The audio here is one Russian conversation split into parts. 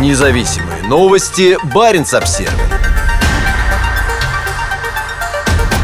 Независимые новости. Барин обсерва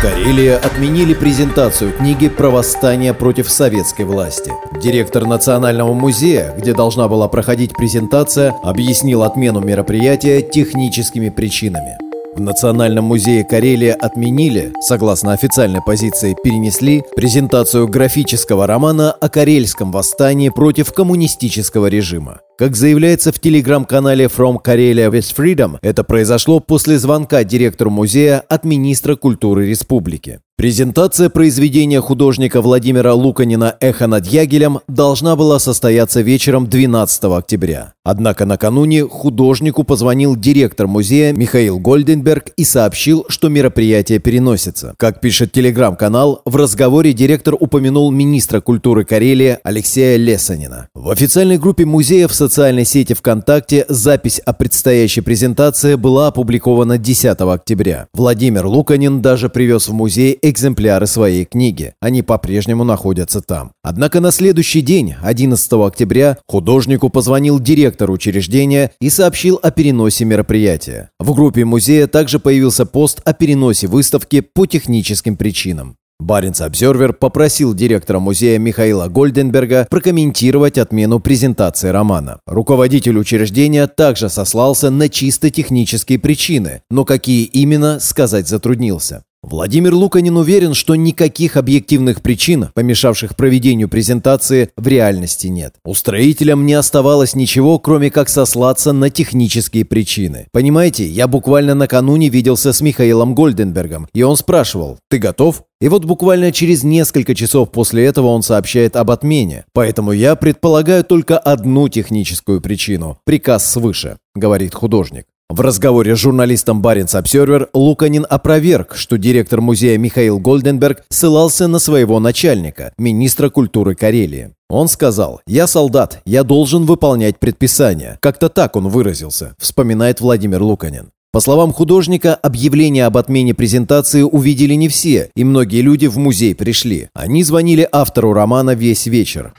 Карелия отменили презентацию книги про восстание против советской власти. Директор Национального музея, где должна была проходить презентация, объяснил отмену мероприятия техническими причинами. В Национальном музее Карелия отменили, согласно официальной позиции, перенесли презентацию графического романа о карельском восстании против коммунистического режима. Как заявляется в телеграм-канале From Karelia with Freedom, это произошло после звонка директору музея от министра культуры республики. Презентация произведения художника Владимира Луканина «Эхо над Ягелем» должна была состояться вечером 12 октября. Однако накануне художнику позвонил директор музея Михаил Гольденберг и сообщил, что мероприятие переносится. Как пишет телеграм-канал, в разговоре директор упомянул министра культуры Карелии Алексея Лесанина. В официальной группе музея в социальной сети ВКонтакте запись о предстоящей презентации была опубликована 10 октября. Владимир Луканин даже привез в музей экземпляры своей книги. Они по-прежнему находятся там. Однако на следующий день, 11 октября, художнику позвонил директор учреждения и сообщил о переносе мероприятия. В группе музея также появился пост о переносе выставки по техническим причинам. Баренц Обзервер попросил директора музея Михаила Гольденберга прокомментировать отмену презентации романа. Руководитель учреждения также сослался на чисто технические причины, но какие именно, сказать затруднился. Владимир Луканин уверен, что никаких объективных причин, помешавших проведению презентации, в реальности нет. Устроителям не оставалось ничего, кроме как сослаться на технические причины. Понимаете, я буквально накануне виделся с Михаилом Гольденбергом, и он спрашивал, ты готов? И вот буквально через несколько часов после этого он сообщает об отмене. Поэтому я предполагаю только одну техническую причину – приказ свыше, говорит художник. В разговоре с журналистом Баренц Обсервер Луканин опроверг, что директор музея Михаил Гольденберг ссылался на своего начальника, министра культуры Карелии. Он сказал, «Я солдат, я должен выполнять предписания». Как-то так он выразился, вспоминает Владимир Луканин. По словам художника, объявление об отмене презентации увидели не все, и многие люди в музей пришли. Они звонили автору романа весь вечер.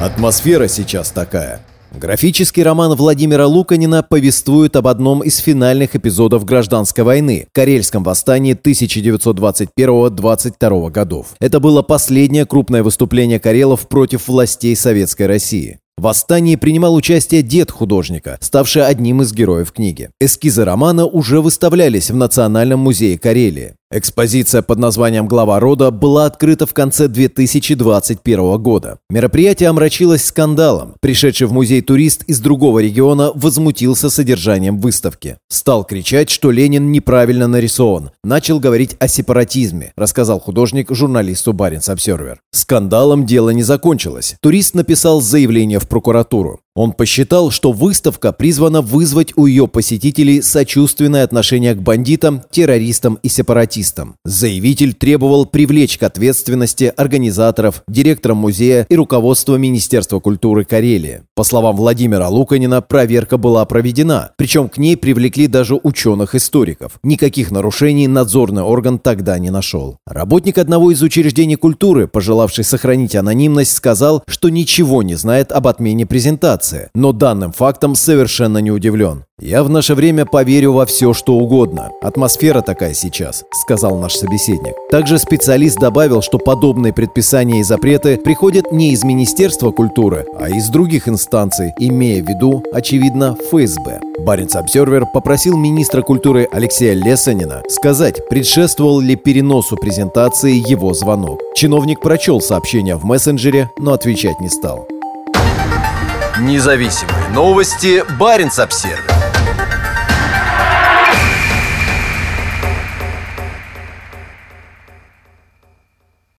Атмосфера сейчас такая. Графический роман Владимира Луканина повествует об одном из финальных эпизодов гражданской войны – Карельском восстании 1921-22 годов. Это было последнее крупное выступление карелов против властей Советской России. В восстании принимал участие дед художника, ставший одним из героев книги. Эскизы романа уже выставлялись в Национальном музее Карелии. Экспозиция под названием «Глава рода» была открыта в конце 2021 года. Мероприятие омрачилось скандалом. Пришедший в музей турист из другого региона возмутился содержанием выставки. Стал кричать, что Ленин неправильно нарисован. Начал говорить о сепаратизме, рассказал художник журналисту Баренц Обсервер. Скандалом дело не закончилось. Турист написал заявление в прокуратуру. Он посчитал, что выставка призвана вызвать у ее посетителей сочувственное отношение к бандитам, террористам и сепаратистам. Заявитель требовал привлечь к ответственности организаторов, директора музея и руководство Министерства культуры Карелии. По словам Владимира Луканина, проверка была проведена, причем к ней привлекли даже ученых-историков. Никаких нарушений надзорный орган тогда не нашел. Работник одного из учреждений культуры, пожелавший сохранить анонимность, сказал, что ничего не знает об отмене презентации но данным фактом совершенно не удивлен. «Я в наше время поверю во все, что угодно. Атмосфера такая сейчас», — сказал наш собеседник. Также специалист добавил, что подобные предписания и запреты приходят не из Министерства культуры, а из других инстанций, имея в виду, очевидно, ФСБ. Баренц Обсервер попросил министра культуры Алексея Лесанина сказать, предшествовал ли переносу презентации его звонок. Чиновник прочел сообщение в мессенджере, но отвечать не стал. Независимые новости. Барин обсервис